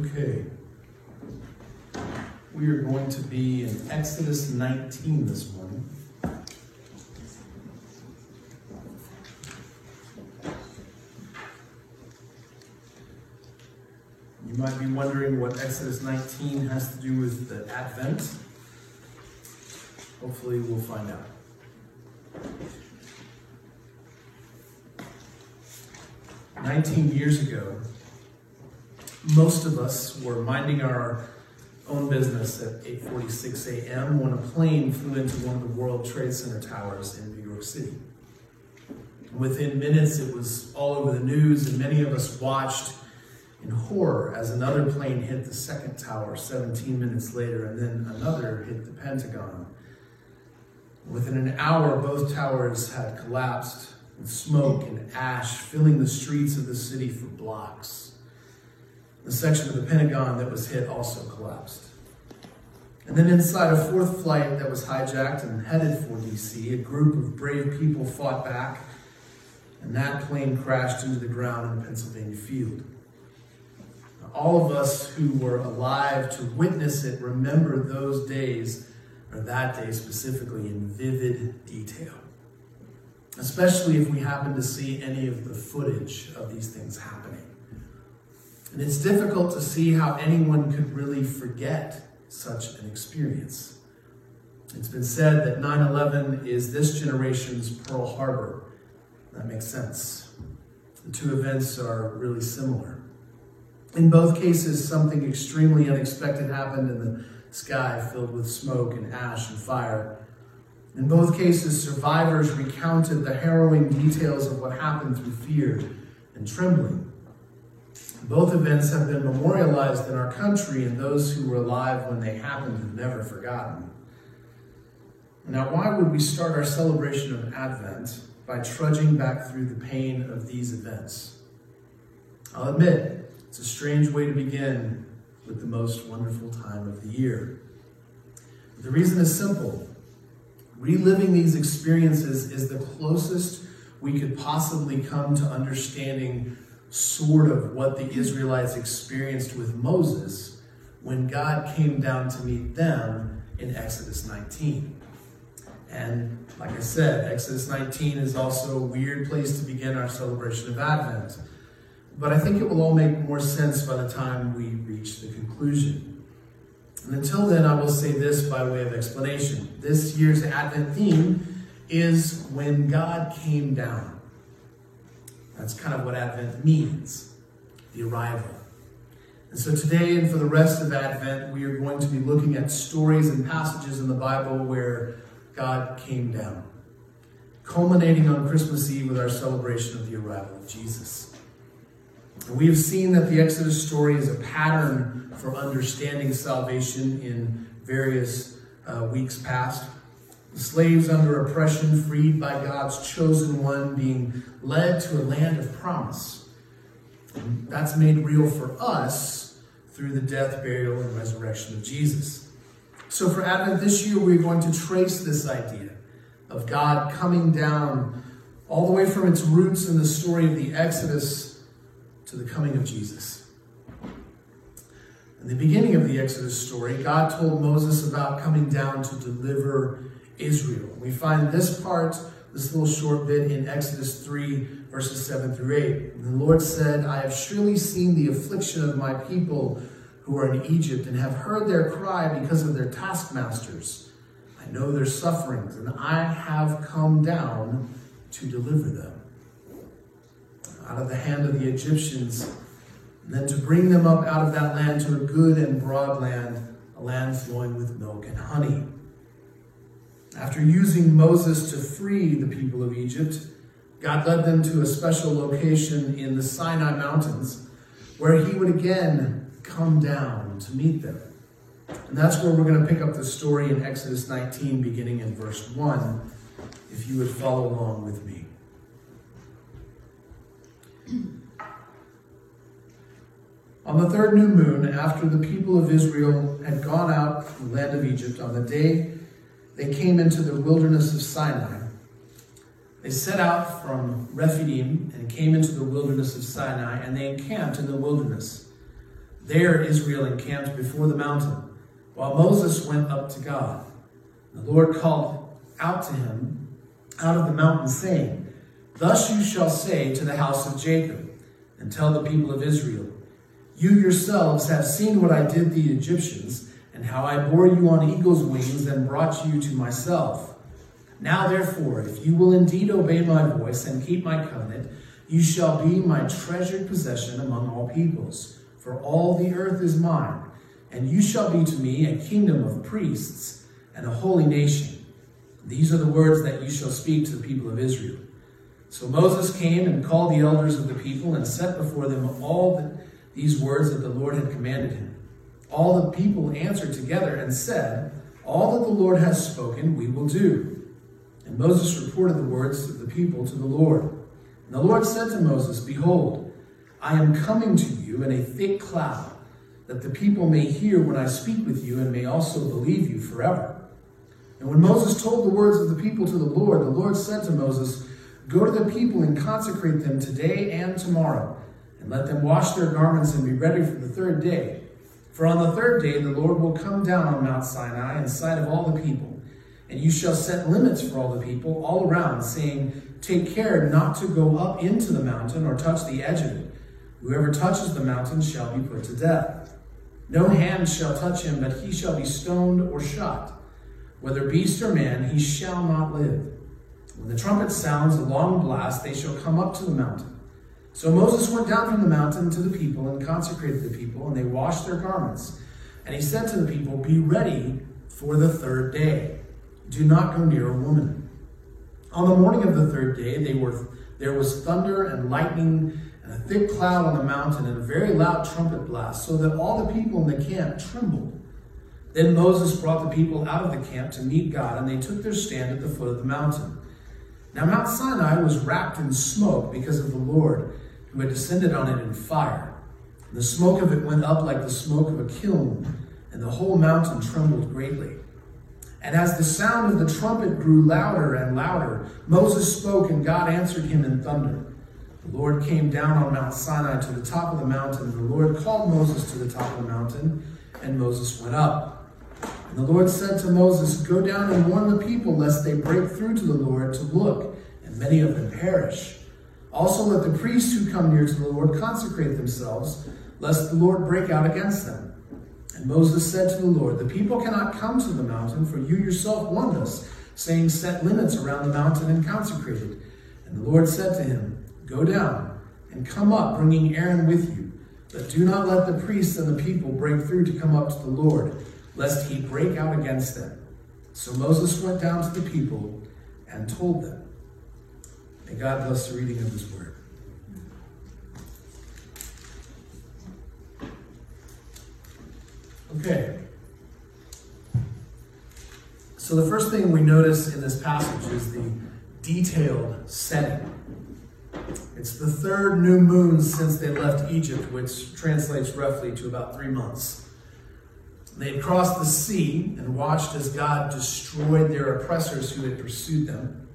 Okay. We are going to be in Exodus 19 this morning. You might be wondering what Exodus 19 has to do with the Advent. Hopefully, we'll find out. Nineteen years ago, most of us were minding our own business at 8:46 a.m. when a plane flew into one of the World Trade Center towers in New York City. Within minutes, it was all over the news, and many of us watched in horror as another plane hit the second tower 17 minutes later, and then another hit the Pentagon. Within an hour, both towers had collapsed, with smoke and ash filling the streets of the city for blocks. The section of the Pentagon that was hit also collapsed. And then inside a fourth flight that was hijacked and headed for DC, a group of brave people fought back, and that plane crashed into the ground in Pennsylvania Field. All of us who were alive to witness it remember those days, or that day specifically, in vivid detail. Especially if we happen to see any of the footage of these things happening. And it's difficult to see how anyone could really forget such an experience. It's been said that 9 11 is this generation's Pearl Harbor. That makes sense. The two events are really similar. In both cases, something extremely unexpected happened in the sky filled with smoke and ash and fire. In both cases, survivors recounted the harrowing details of what happened through fear and trembling. Both events have been memorialized in our country, and those who were alive when they happened have never forgotten. Now, why would we start our celebration of Advent by trudging back through the pain of these events? I'll admit, it's a strange way to begin with the most wonderful time of the year. The reason is simple. Reliving these experiences is the closest we could possibly come to understanding sort of what the Israelites experienced with Moses when God came down to meet them in Exodus 19. And like I said, Exodus 19 is also a weird place to begin our celebration of Advent. But I think it will all make more sense by the time we reach the conclusion. And until then, I will say this by way of explanation. This year's Advent theme is when God came down. That's kind of what Advent means the arrival. And so today and for the rest of Advent, we are going to be looking at stories and passages in the Bible where God came down, culminating on Christmas Eve with our celebration of the arrival of Jesus. And we have seen that the Exodus story is a pattern for understanding salvation in various uh, weeks past. Slaves under oppression, freed by God's chosen one, being led to a land of promise. And that's made real for us through the death, burial, and resurrection of Jesus. So for Advent this year, we're going to trace this idea of God coming down all the way from its roots in the story of the Exodus to the coming of Jesus. In the beginning of the Exodus story, God told Moses about coming down to deliver Israel. We find this part, this little short bit in Exodus 3, verses 7 through 8. And the Lord said, I have surely seen the affliction of my people who are in Egypt and have heard their cry because of their taskmasters. I know their sufferings, and I have come down to deliver them out of the hand of the Egyptians, and then to bring them up out of that land to a good and broad land, a land flowing with milk and honey. After using Moses to free the people of Egypt, God led them to a special location in the Sinai Mountains where he would again come down to meet them. And that's where we're going to pick up the story in Exodus 19, beginning in verse 1, if you would follow along with me. On the third new moon, after the people of Israel had gone out from the land of Egypt, on the day they came into the wilderness of Sinai. They set out from Rephidim and came into the wilderness of Sinai, and they encamped in the wilderness. There Israel encamped before the mountain, while Moses went up to God. The Lord called out to him out of the mountain, saying, Thus you shall say to the house of Jacob, and tell the people of Israel, You yourselves have seen what I did the Egyptians, how I bore you on eagle's wings and brought you to myself. Now therefore, if you will indeed obey my voice and keep my covenant, you shall be my treasured possession among all peoples, for all the earth is mine, and you shall be to me a kingdom of priests and a holy nation. These are the words that you shall speak to the people of Israel. So Moses came and called the elders of the people and set before them all the, these words that the Lord had commanded him. All the people answered together and said, All that the Lord has spoken, we will do. And Moses reported the words of the people to the Lord. And the Lord said to Moses, Behold, I am coming to you in a thick cloud, that the people may hear when I speak with you and may also believe you forever. And when Moses told the words of the people to the Lord, the Lord said to Moses, Go to the people and consecrate them today and tomorrow, and let them wash their garments and be ready for the third day. For on the third day the Lord will come down on Mount Sinai in sight of all the people, and you shall set limits for all the people all around, saying, Take care not to go up into the mountain or touch the edge of it. Whoever touches the mountain shall be put to death. No hand shall touch him, but he shall be stoned or shot. Whether beast or man, he shall not live. When the trumpet sounds a long blast, they shall come up to the mountain. So Moses went down from the mountain to the people and consecrated the people, and they washed their garments. And he said to the people, Be ready for the third day. Do not go near a woman. On the morning of the third day, they were, there was thunder and lightning and a thick cloud on the mountain and a very loud trumpet blast, so that all the people in the camp trembled. Then Moses brought the people out of the camp to meet God, and they took their stand at the foot of the mountain. Now, Mount Sinai was wrapped in smoke because of the Lord who had descended on it in fire. The smoke of it went up like the smoke of a kiln, and the whole mountain trembled greatly. And as the sound of the trumpet grew louder and louder, Moses spoke, and God answered him in thunder. The Lord came down on Mount Sinai to the top of the mountain, and the Lord called Moses to the top of the mountain, and Moses went up. The Lord said to Moses, Go down and warn the people, lest they break through to the Lord to look, and many of them perish. Also, let the priests who come near to the Lord consecrate themselves, lest the Lord break out against them. And Moses said to the Lord, The people cannot come to the mountain, for you yourself warned us, saying, Set limits around the mountain and consecrate it. And the Lord said to him, Go down and come up, bringing Aaron with you. But do not let the priests and the people break through to come up to the Lord lest he break out against them. So Moses went down to the people and told them. May God bless the reading of his word. Okay. So the first thing we notice in this passage is the detailed setting. It's the third new moon since they left Egypt, which translates roughly to about three months. They had crossed the sea and watched as God destroyed their oppressors who had pursued them.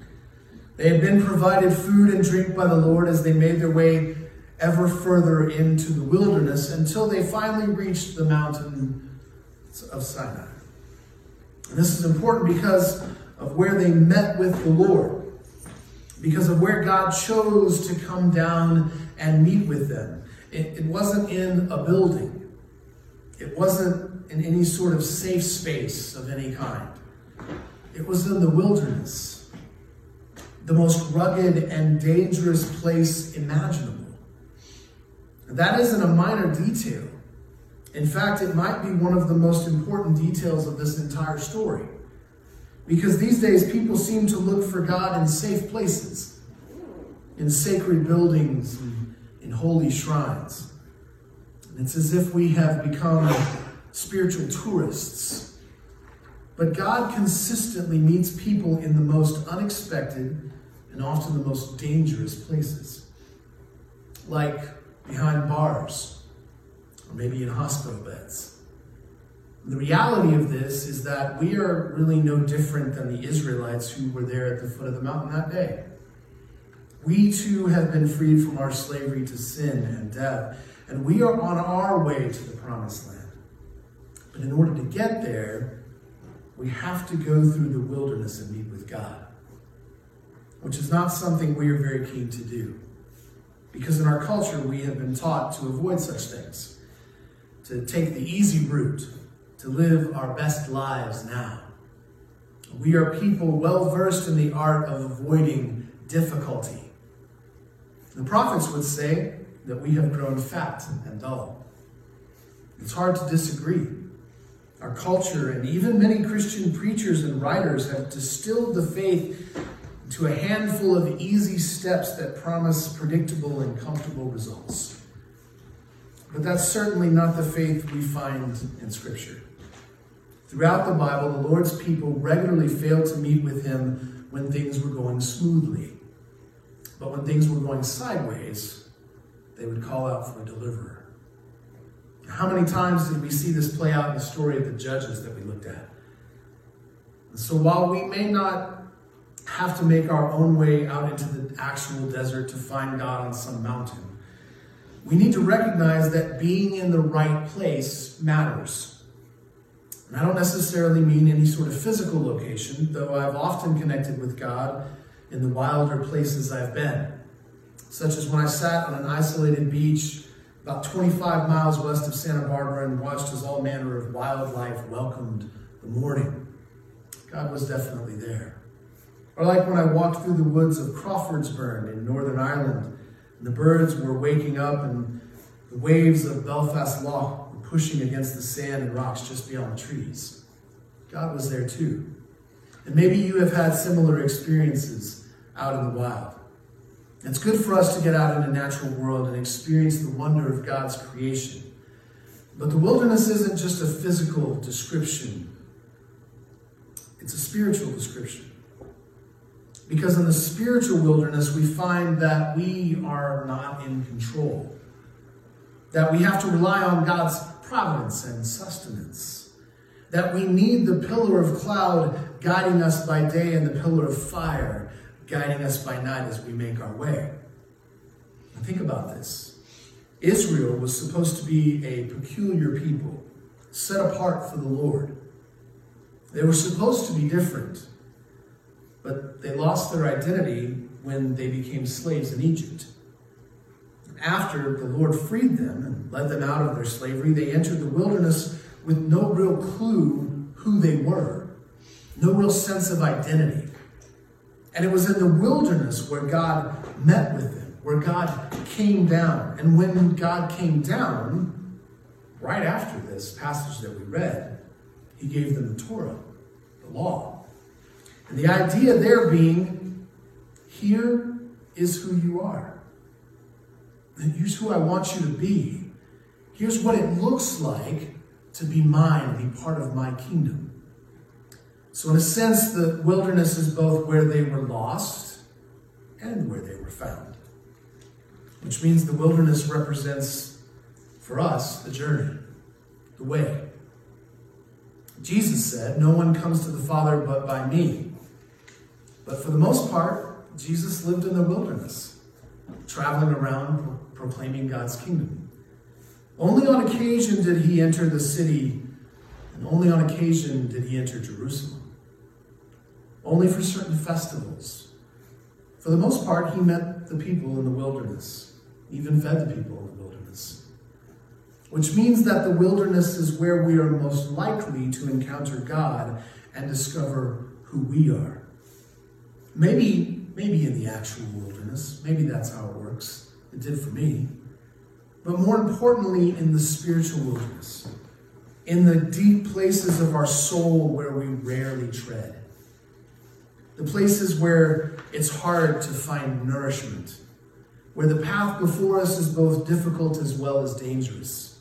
They had been provided food and drink by the Lord as they made their way ever further into the wilderness until they finally reached the mountain of Sinai. And this is important because of where they met with the Lord, because of where God chose to come down and meet with them. It, it wasn't in a building, it wasn't in any sort of safe space of any kind. It was in the wilderness, the most rugged and dangerous place imaginable. That isn't a minor detail. In fact, it might be one of the most important details of this entire story. Because these days, people seem to look for God in safe places, in sacred buildings, in holy shrines. And it's as if we have become spiritual tourists. But God consistently meets people in the most unexpected and often the most dangerous places, like behind bars or maybe in hospital beds. The reality of this is that we are really no different than the Israelites who were there at the foot of the mountain that day. We too have been freed from our slavery to sin and death and we are on our way to the promised land. But in order to get there, we have to go through the wilderness and meet with God, which is not something we are very keen to do. Because in our culture, we have been taught to avoid such things, to take the easy route, to live our best lives now. We are people well versed in the art of avoiding difficulty. The prophets would say that we have grown fat and dull. It's hard to disagree. Our culture and even many Christian preachers and writers have distilled the faith to a handful of easy steps that promise predictable and comfortable results. But that's certainly not the faith we find in Scripture. Throughout the Bible, the Lord's people regularly failed to meet with Him when things were going smoothly. But when things were going sideways, they would call out for a deliverer. How many times did we see this play out in the story of the judges that we looked at? And so while we may not have to make our own way out into the actual desert to find God on some mountain, we need to recognize that being in the right place matters. And I don't necessarily mean any sort of physical location, though I've often connected with God in the wilder places I've been, such as when I sat on an isolated beach about 25 miles west of Santa Barbara and watched as all manner of wildlife welcomed the morning. God was definitely there. Or like when I walked through the woods of Crawfordsburn in Northern Ireland, and the birds were waking up and the waves of Belfast Lough were pushing against the sand and rocks just beyond the trees. God was there too. And maybe you have had similar experiences out in the wild. It's good for us to get out in the natural world and experience the wonder of God's creation. But the wilderness isn't just a physical description, it's a spiritual description. Because in the spiritual wilderness, we find that we are not in control, that we have to rely on God's providence and sustenance. That we need the pillar of cloud guiding us by day and the pillar of fire guiding us by night as we make our way. Now think about this. Israel was supposed to be a peculiar people, set apart for the Lord. They were supposed to be different, but they lost their identity when they became slaves in Egypt after the Lord freed them and led them out of their slavery, they entered the wilderness with no real clue who they were, no real sense of identity. And it was in the wilderness where God met with them, where God came down. And when God came down, right after this passage that we read, he gave them the Torah, the law. And the idea there being, here is who you are. Here's who I want you to be. Here's what it looks like to be mine and be part of my kingdom. So, in a sense, the wilderness is both where they were lost and where they were found. Which means the wilderness represents, for us, the journey, the way. Jesus said, No one comes to the Father but by me. But for the most part, Jesus lived in the wilderness, traveling around proclaiming God's kingdom. Only on occasion did he enter the city, and only on occasion did he enter Jerusalem. Only for certain festivals. For the most part, he met the people in the wilderness, even fed the people in the wilderness. Which means that the wilderness is where we are most likely to encounter God and discover who we are. Maybe, maybe in the actual wilderness, maybe that's how it works. It did for me. But more importantly, in the spiritual wilderness, in the deep places of our soul where we rarely tread, the places where it's hard to find nourishment, where the path before us is both difficult as well as dangerous,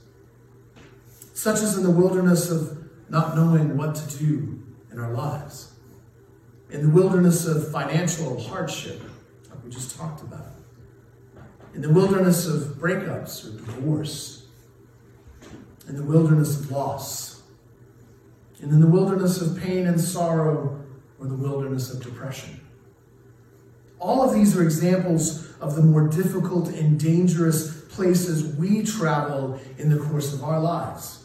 such as in the wilderness of not knowing what to do in our lives, in the wilderness of financial hardship, like we just talked about. In the wilderness of breakups or divorce, in the wilderness of loss, and in the wilderness of pain and sorrow or the wilderness of depression. All of these are examples of the more difficult and dangerous places we travel in the course of our lives.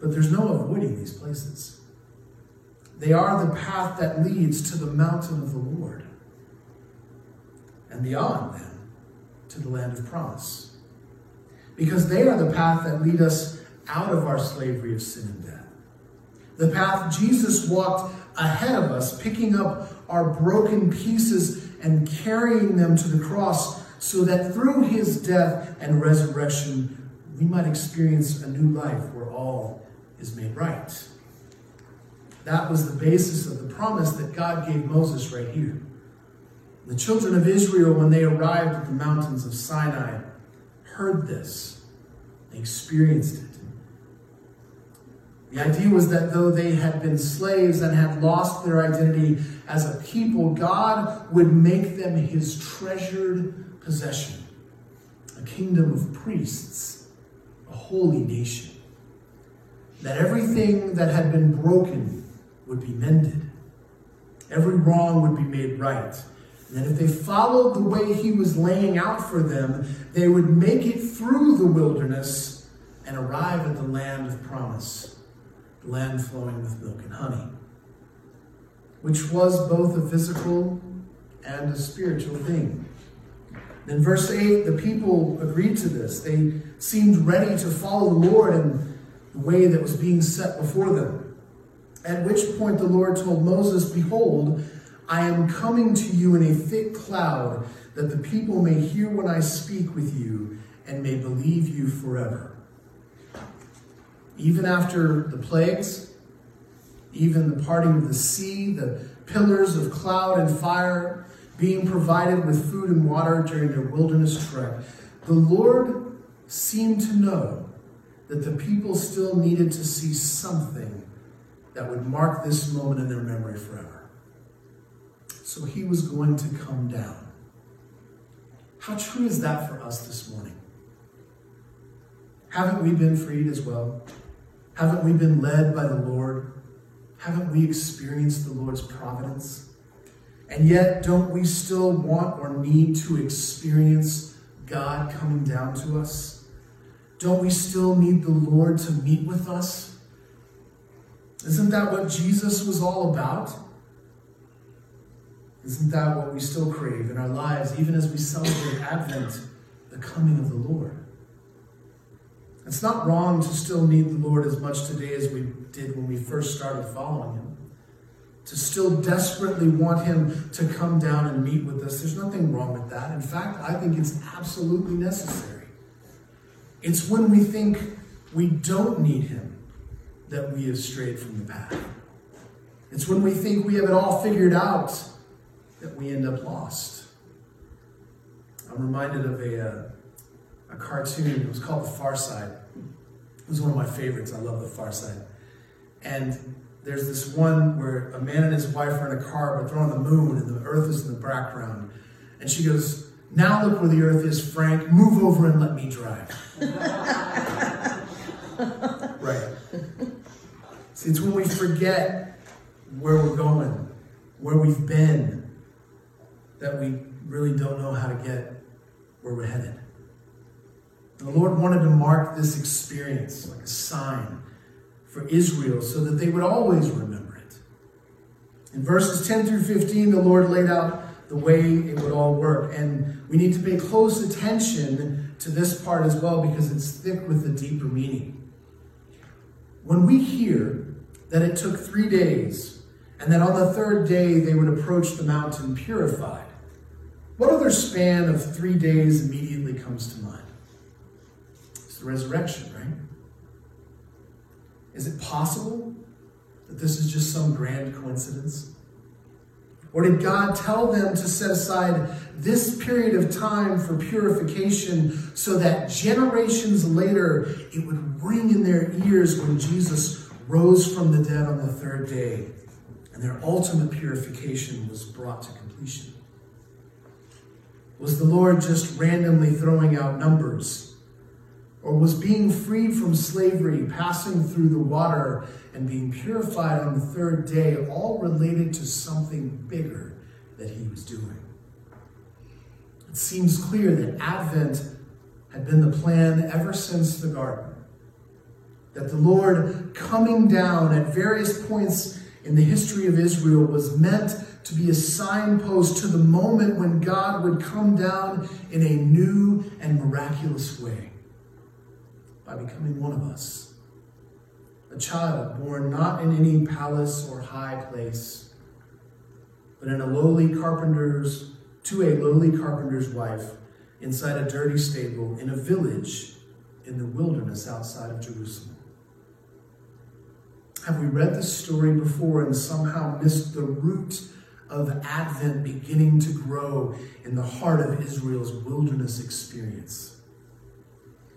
But there's no avoiding these places. They are the path that leads to the mountain of the Lord. And beyond them, to the land of promise. Because they are the path that lead us out of our slavery of sin and death. The path Jesus walked ahead of us, picking up our broken pieces and carrying them to the cross so that through his death and resurrection, we might experience a new life where all is made right. That was the basis of the promise that God gave Moses right here. The children of Israel, when they arrived at the mountains of Sinai, heard this. They experienced it. The idea was that though they had been slaves and had lost their identity as a people, God would make them his treasured possession, a kingdom of priests, a holy nation. That everything that had been broken would be mended, every wrong would be made right. And that if they followed the way he was laying out for them, they would make it through the wilderness and arrive at the land of promise land flowing with milk and honey, which was both a physical and a spiritual thing. In verse 8, the people agreed to this. They seemed ready to follow the Lord in the way that was being set before them. At which point the Lord told Moses, Behold, I am coming to you in a thick cloud, that the people may hear when I speak with you and may believe you forever even after the plagues, even the parting of the sea, the pillars of cloud and fire, being provided with food and water during their wilderness trek, the Lord seemed to know that the people still needed to see something that would mark this moment in their memory forever. So he was going to come down. How true is that for us this morning? Haven't we been freed as well? Haven't we been led by the Lord? Haven't we experienced the Lord's providence? And yet, don't we still want or need to experience God coming down to us? Don't we still need the Lord to meet with us? Isn't that what Jesus was all about? Isn't that what we still crave in our lives, even as we celebrate Advent, the coming of the Lord? It's not wrong to still need the Lord as much today as we did when we first started following Him. To still desperately want Him to come down and meet with us. There's nothing wrong with that. In fact, I think it's absolutely necessary. It's when we think we don't need Him that we have strayed from the path. It's when we think we have it all figured out that we end up lost. I'm reminded of a. Uh, a cartoon. It was called The Far Side. It was one of my favorites. I love The Far Side. And there's this one where a man and his wife are in a car, but they're on the moon and the earth is in the background. And she goes, Now look where the earth is, Frank. Move over and let me drive. right. See, it's when we forget where we're going, where we've been, that we really don't know how to get where we're headed. The Lord wanted to mark this experience like a sign for Israel so that they would always remember it. In verses 10 through 15, the Lord laid out the way it would all work. And we need to pay close attention to this part as well because it's thick with a deeper meaning. When we hear that it took three days and that on the third day they would approach the mountain purified, what other span of three days immediately comes to mind? The resurrection, right? Is it possible that this is just some grand coincidence? Or did God tell them to set aside this period of time for purification so that generations later it would ring in their ears when Jesus rose from the dead on the third day and their ultimate purification was brought to completion? Was the Lord just randomly throwing out numbers? Or was being freed from slavery, passing through the water, and being purified on the third day, all related to something bigger that he was doing. It seems clear that Advent had been the plan ever since the garden. That the Lord coming down at various points in the history of Israel was meant to be a signpost to the moment when God would come down in a new and miraculous way by becoming one of us. A child born not in any palace or high place, but in a lowly carpenter's, to a lowly carpenter's wife inside a dirty stable in a village in the wilderness outside of Jerusalem. Have we read this story before and somehow missed the root of Advent beginning to grow in the heart of Israel's wilderness experience?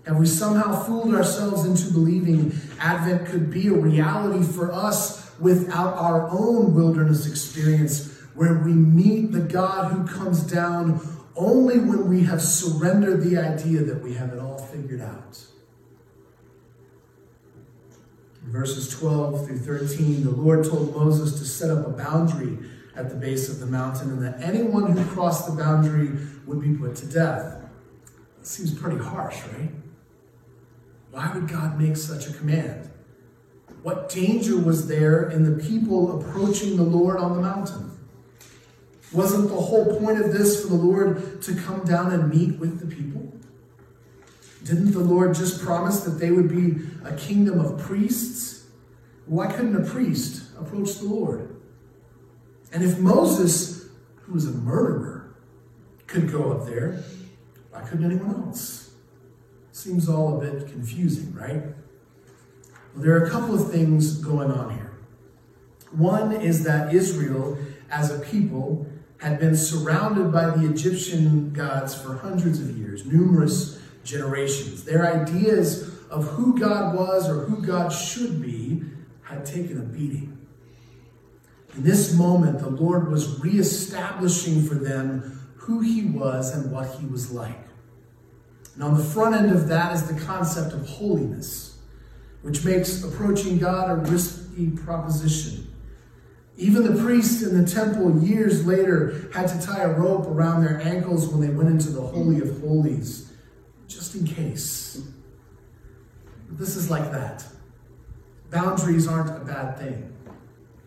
Have we somehow fooled ourselves into believing Advent could be a reality for us without our own wilderness experience where we meet the God who comes down only when we have surrendered the idea that we have it all figured out? In verses 12 through 13, the Lord told Moses to set up a boundary at the base of the mountain and that anyone who crossed the boundary would be put to death. Seems pretty harsh, right? Why would God make such a command? What danger was there in the people approaching the Lord on the mountain? Wasn't the whole point of this for the Lord to come down and meet with the people? Didn't the Lord just promise that they would be a kingdom of priests? Why couldn't a priest approach the Lord? And if Moses, who was a murderer, could go up there, why couldn't anyone else? Seems all a bit confusing, right? Well, there are a couple of things going on here. One is that Israel, as a people, had been surrounded by the Egyptian gods for hundreds of years, numerous generations. Their ideas of who God was or who God should be had taken a beating. In this moment, the Lord was reestablishing for them who he was and what he was like. And on the front end of that is the concept of holiness, which makes approaching God a risky proposition. Even the priests in the temple years later had to tie a rope around their ankles when they went into the Holy of Holies just in case. This is like that. Boundaries aren't a bad thing.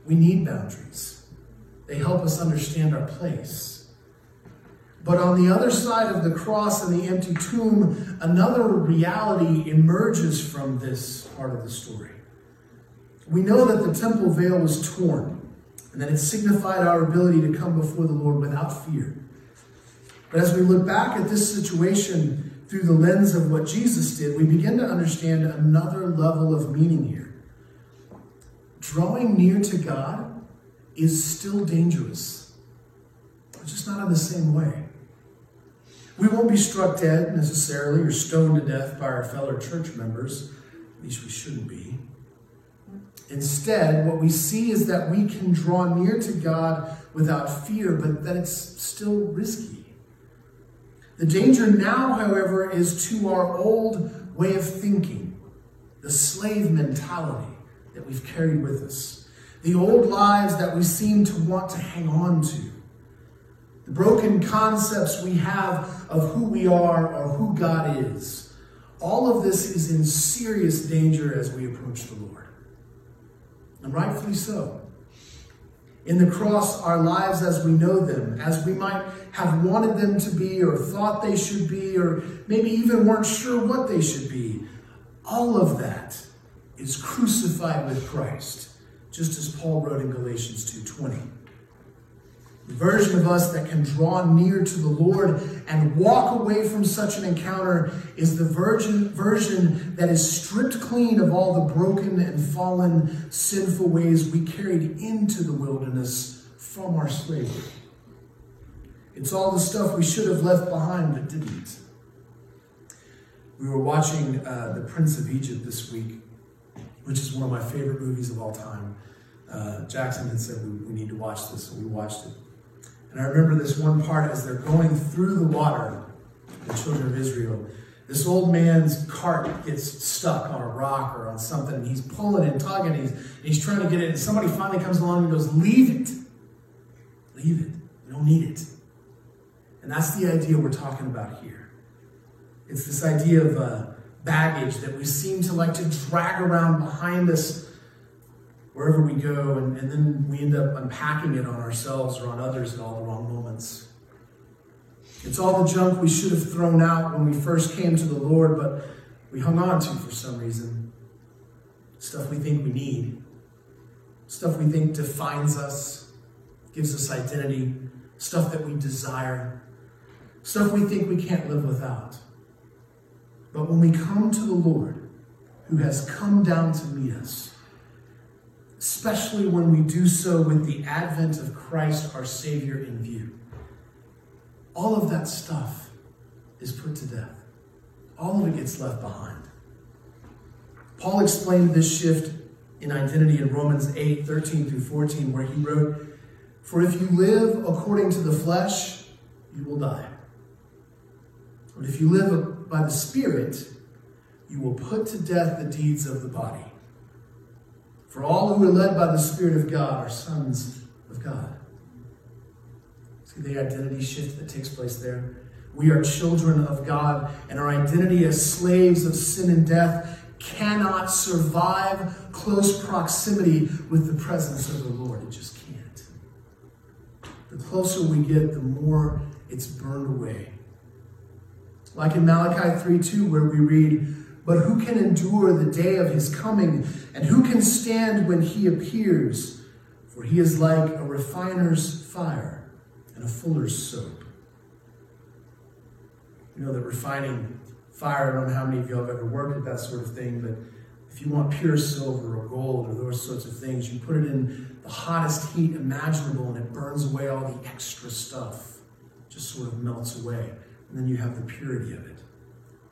We need boundaries, they help us understand our place. But on the other side of the cross and the empty tomb, another reality emerges from this part of the story. We know that the temple veil was torn and that it signified our ability to come before the Lord without fear. But as we look back at this situation, through the lens of what Jesus did, we begin to understand another level of meaning here. Drawing near to God is still dangerous, but just not in the same way. We won't be struck dead necessarily or stoned to death by our fellow church members, at least we shouldn't be. Instead, what we see is that we can draw near to God without fear, but that it's still risky. The danger now, however, is to our old way of thinking, the slave mentality that we've carried with us, the old lives that we seem to want to hang on to, the broken concepts we have of who we are or who God is. All of this is in serious danger as we approach the Lord. And rightfully so in the cross our lives as we know them, as we might have wanted them to be, or thought they should be, or maybe even weren't sure what they should be. All of that is crucified with Christ, just as Paul wrote in Galatians 2:20. The version of us that can draw near to the Lord and walk away from such an encounter is the virgin version that is stripped clean of all the broken and fallen sinful ways we carried into the wilderness from our slavery. It's all the stuff we should have left behind but didn't. We were watching uh, The Prince of Egypt this week, which is one of my favorite movies of all time. Uh, Jackson had said we, we need to watch this, so we watched it. And I remember this one part as they're going through the water, the children of Israel. This old man's cart gets stuck on a rock or on something, and he's pulling and tugging, and he's, and he's trying to get it, and somebody finally comes along and goes, Leave it. Leave it. We don't need it. And that's the idea we're talking about here. It's this idea of uh, baggage that we seem to like to drag around behind us wherever we go, and, and then we end up unpacking it on ourselves or on others at all the wrong moments. It's all the junk we should have thrown out when we first came to the Lord, but we hung on to for some reason. Stuff we think we need, stuff we think defines us, gives us identity, stuff that we desire, stuff we think we can't live without. But when we come to the Lord, who has come down to meet us, especially when we do so with the advent of Christ, our Savior, in view, all of that stuff is put to death. All of it gets left behind. Paul explained this shift in identity in Romans 8 13 through 14, where he wrote, For if you live according to the flesh, you will die. But if you live by the Spirit, you will put to death the deeds of the body. For all who are led by the Spirit of God are sons of God. See the identity shift that takes place there? We are children of God, and our identity as slaves of sin and death cannot survive close proximity with the presence of the Lord. It just can't. The closer we get, the more it's burned away. Like in Malachi 3 2, where we read, But who can endure the day of his coming, and who can stand when he appears? For he is like a refiner's fire and a fuller's soap. You know that refining fire, I don't know how many of you have ever worked at that sort of thing, but if you want pure silver or gold or those sorts of things, you put it in the hottest heat imaginable and it burns away all the extra stuff. Just sort of melts away. And then you have the purity of it.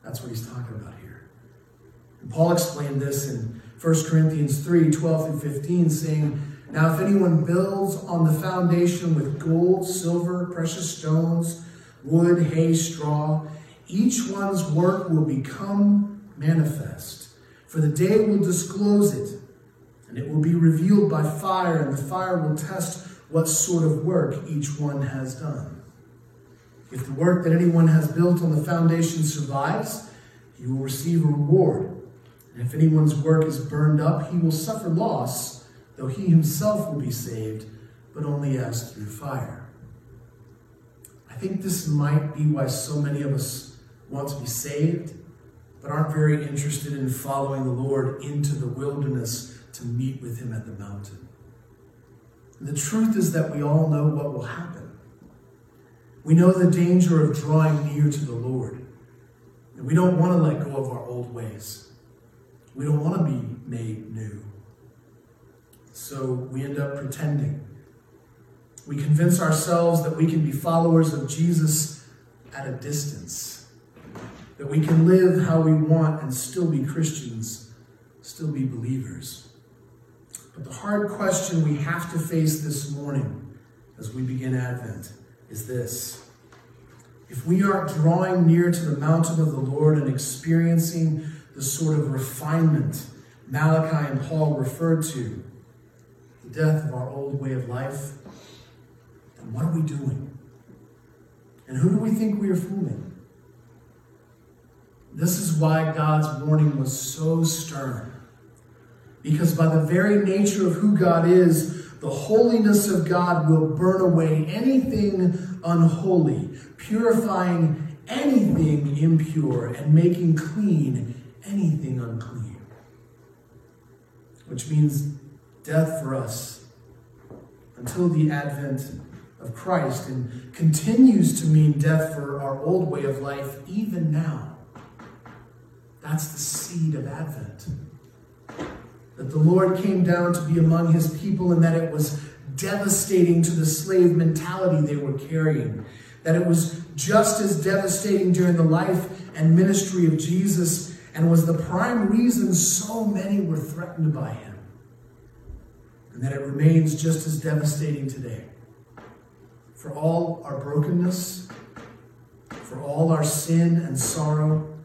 That's what he's talking about here. Paul explained this in 1 Corinthians 3 12 through 15, saying, Now if anyone builds on the foundation with gold, silver, precious stones, wood, hay, straw, each one's work will become manifest, for the day will disclose it, and it will be revealed by fire, and the fire will test what sort of work each one has done. If the work that anyone has built on the foundation survives, he will receive a reward. And if anyone's work is burned up, he will suffer loss, though he himself will be saved, but only as through fire. I think this might be why so many of us want to be saved, but aren't very interested in following the Lord into the wilderness to meet with him at the mountain. And the truth is that we all know what will happen. We know the danger of drawing near to the Lord. And we don't want to let go of our old ways. We don't want to be made new. So we end up pretending. We convince ourselves that we can be followers of Jesus at a distance that we can live how we want and still be Christians, still be believers. But the hard question we have to face this morning as we begin Advent is this. If we aren't drawing near to the mountain of the Lord and experiencing the sort of refinement Malachi and Paul referred to, the death of our old way of life, then what are we doing? And who do we think we are fooling? This is why God's warning was so stern. Because by the very nature of who God is, the holiness of God will burn away anything unholy, purifying anything impure, and making clean anything unclean. Which means death for us until the advent of Christ, and continues to mean death for our old way of life even now. That's the seed of Advent. That the Lord came down to be among his people and that it was devastating to the slave mentality they were carrying. That it was just as devastating during the life and ministry of Jesus and was the prime reason so many were threatened by him. And that it remains just as devastating today. For all our brokenness, for all our sin and sorrow,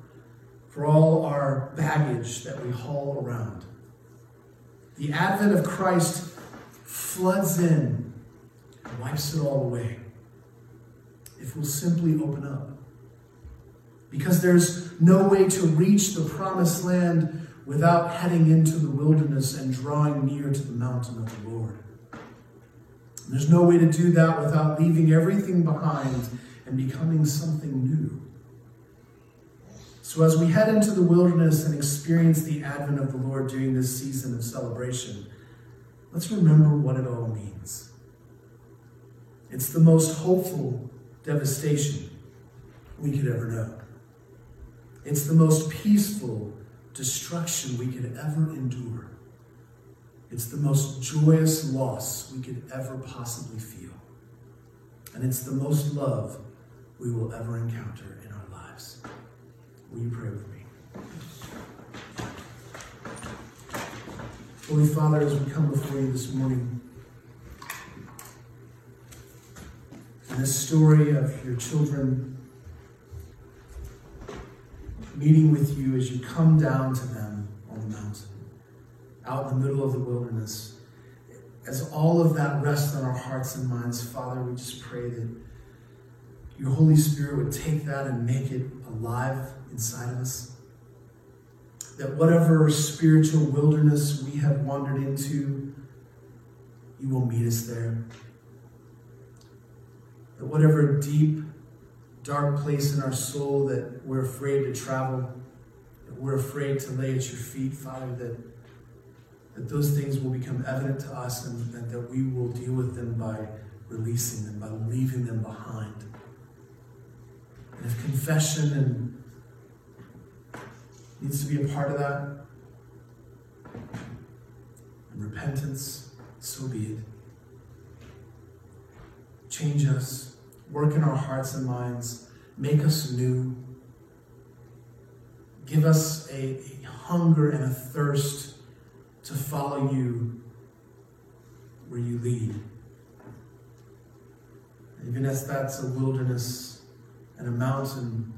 for all our baggage that we haul around. The advent of Christ floods in and wipes it all away. If we'll simply open up. Because there's no way to reach the promised land without heading into the wilderness and drawing near to the mountain of the Lord. There's no way to do that without leaving everything behind and becoming something new. So, as we head into the wilderness and experience the advent of the Lord during this season of celebration, let's remember what it all means. It's the most hopeful devastation we could ever know. It's the most peaceful destruction we could ever endure. It's the most joyous loss we could ever possibly feel. And it's the most love we will ever encounter in our lives. Will you pray with me? Holy Father, as we come before you this morning, in this story of your children meeting with you as you come down to them on the mountain, out in the middle of the wilderness. As all of that rests on our hearts and minds, Father, we just pray that your Holy Spirit would take that and make it alive inside of us. That whatever spiritual wilderness we have wandered into, you will meet us there. That whatever deep dark place in our soul that we're afraid to travel, that we're afraid to lay at your feet, Father, that, that those things will become evident to us and, that we will deal with them by releasing them, by leaving them behind. And if confession and needs to be a part of that, and repentance, so be it. Change us Work in our hearts and minds. Make us new. Give us a, a hunger and a thirst to follow you where you lead. Even as that's a wilderness and a mountain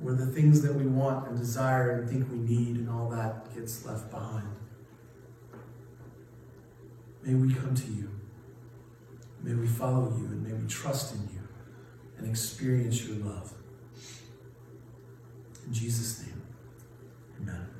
where the things that we want and desire and think we need and all that gets left behind. May we come to you. May we follow you and may we trust in you and experience your love. In Jesus' name, amen.